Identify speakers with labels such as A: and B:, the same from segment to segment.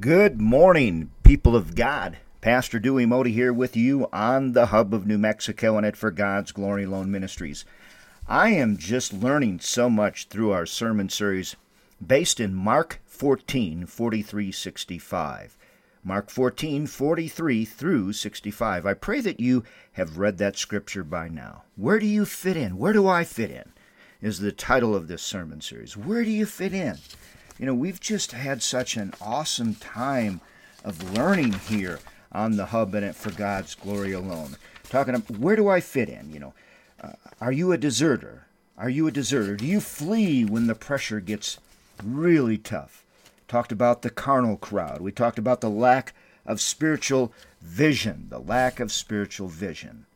A: Good morning, people of God. Pastor Dewey Moede here with you on the hub of New Mexico and at For God's Glory Alone Ministries. I am just learning so much through our sermon series based in Mark 14, 43, 65. Mark 14, 43 through 65. I pray that you have read that scripture by now. Where do you fit in? Where do I fit in? Is the title of this sermon series. Where do you fit in? You know, we've just had such an awesome time of learning here on the hub and it for God's glory alone. Talking about where do I fit in? You know, uh, are you a deserter? Are you a deserter? Do you flee when the pressure gets really tough? Talked about the carnal crowd. We talked about the lack of spiritual vision, the lack of spiritual vision.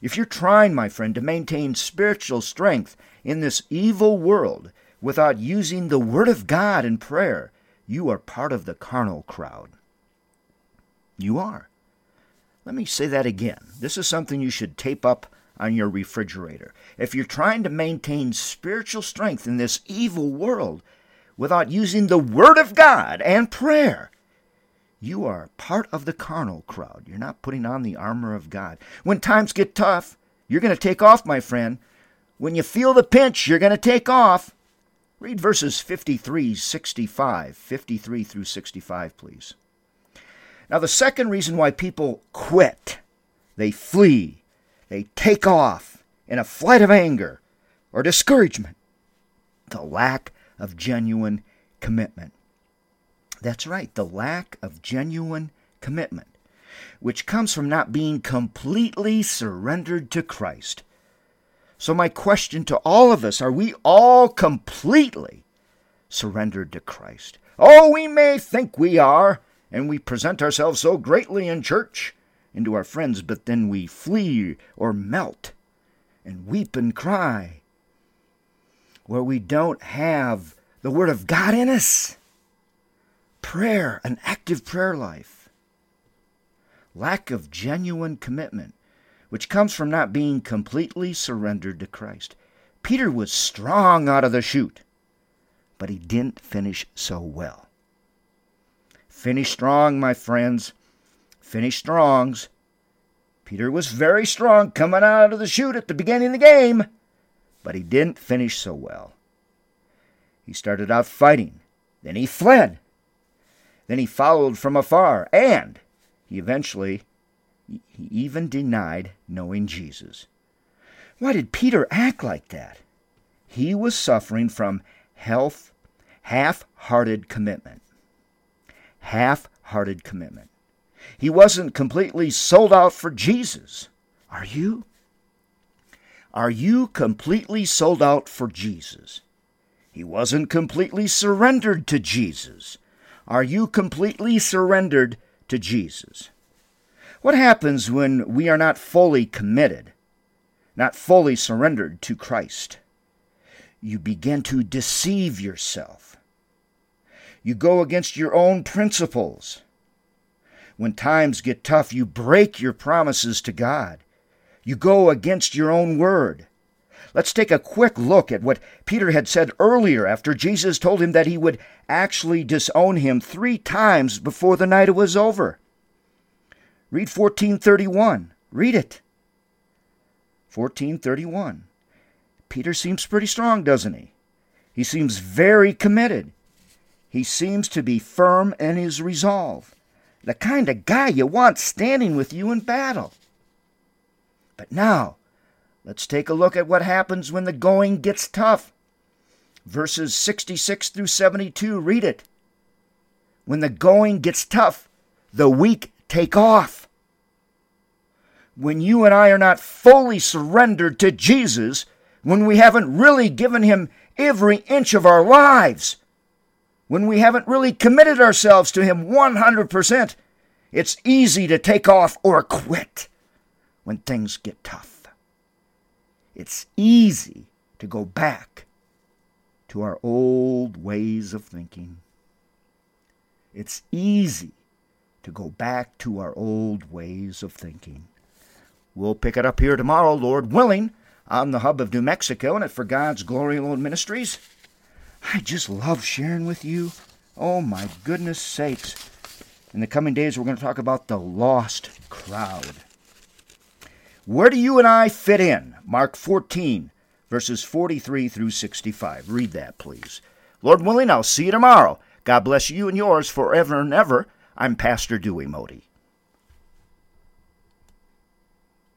A: If you're trying, my friend, to maintain spiritual strength in this evil world, without using the Word of God in prayer, you are part of the carnal crowd. You are. Let me say that again. This is something you should tape up on your refrigerator. If you're trying to maintain spiritual strength in this evil world without using the Word of God and prayer, you are part of the carnal crowd. You're not putting on the armor of God. When times get tough, you're going to take off, my friend. When you feel the pinch, you're going to take off. Read verses 53, 65, 53 through 65, please. Now, the second reason why people quit, they flee, they take off in a flight of anger or discouragement, the lack of genuine commitment. That's right, the lack of genuine commitment, which comes from not being completely surrendered to Christ. So, my question to all of us are we all completely surrendered to Christ? Oh, we may think we are, and we present ourselves so greatly in church and to our friends, but then we flee or melt and weep and cry where we don't have the Word of God in us. Prayer, an active prayer life. Lack of genuine commitment which comes from not being completely surrendered to Christ. Peter was strong out of the chute, but he didn't finish so well. Finish strong, my friends. Finish strongs. Peter was very strong coming out of the chute at the beginning of the game, but he didn't finish so well. He started out fighting, then he fled, then he followed from afar, and he eventually he even denied knowing Jesus. Why did Peter act like that? He was suffering from health, half-hearted commitment. Half-hearted commitment. He wasn't completely sold out for Jesus. Are you? Are you completely sold out for Jesus? He wasn't completely surrendered to Jesus. Are you completely surrendered to Jesus? What happens when we are not fully committed, not fully surrendered to Christ? You begin to deceive yourself. You go against your own principles. When times get tough, you break your promises to God. You go against your own word. Let's take a quick look at what Peter had said earlier after Jesus told him that he would actually disown him three times before the night was over. Read 1431. Read it. 1431. Peter seems pretty strong, doesn't he? He seems very committed. He seems to be firm in his resolve. The kind of guy you want standing with you in battle. But now, let's take a look at what happens when the going gets tough. Verses 66 through 72, read it. When the going gets tough, the weak take off. When you and I are not fully surrendered to Jesus, when we haven't really given Him every inch of our lives, when we haven't really committed ourselves to Him 100%, it's easy to take off or quit when things get tough. It's easy to go back to our old ways of thinking. It's easy to go back to our old ways of thinking. We'll pick it up here tomorrow, Lord willing, on the hub of New Mexico and at For God's Glory Alone Ministries. I just love sharing with you Oh my goodness sakes. In the coming days, we're going to talk about the lost crowd. Where do you and I fit in? Mark 14, verses 43 through 65. Read that, please. Lord willing, I'll see you tomorrow. God bless you and yours forever and ever. I'm Pastor Dewey Moede.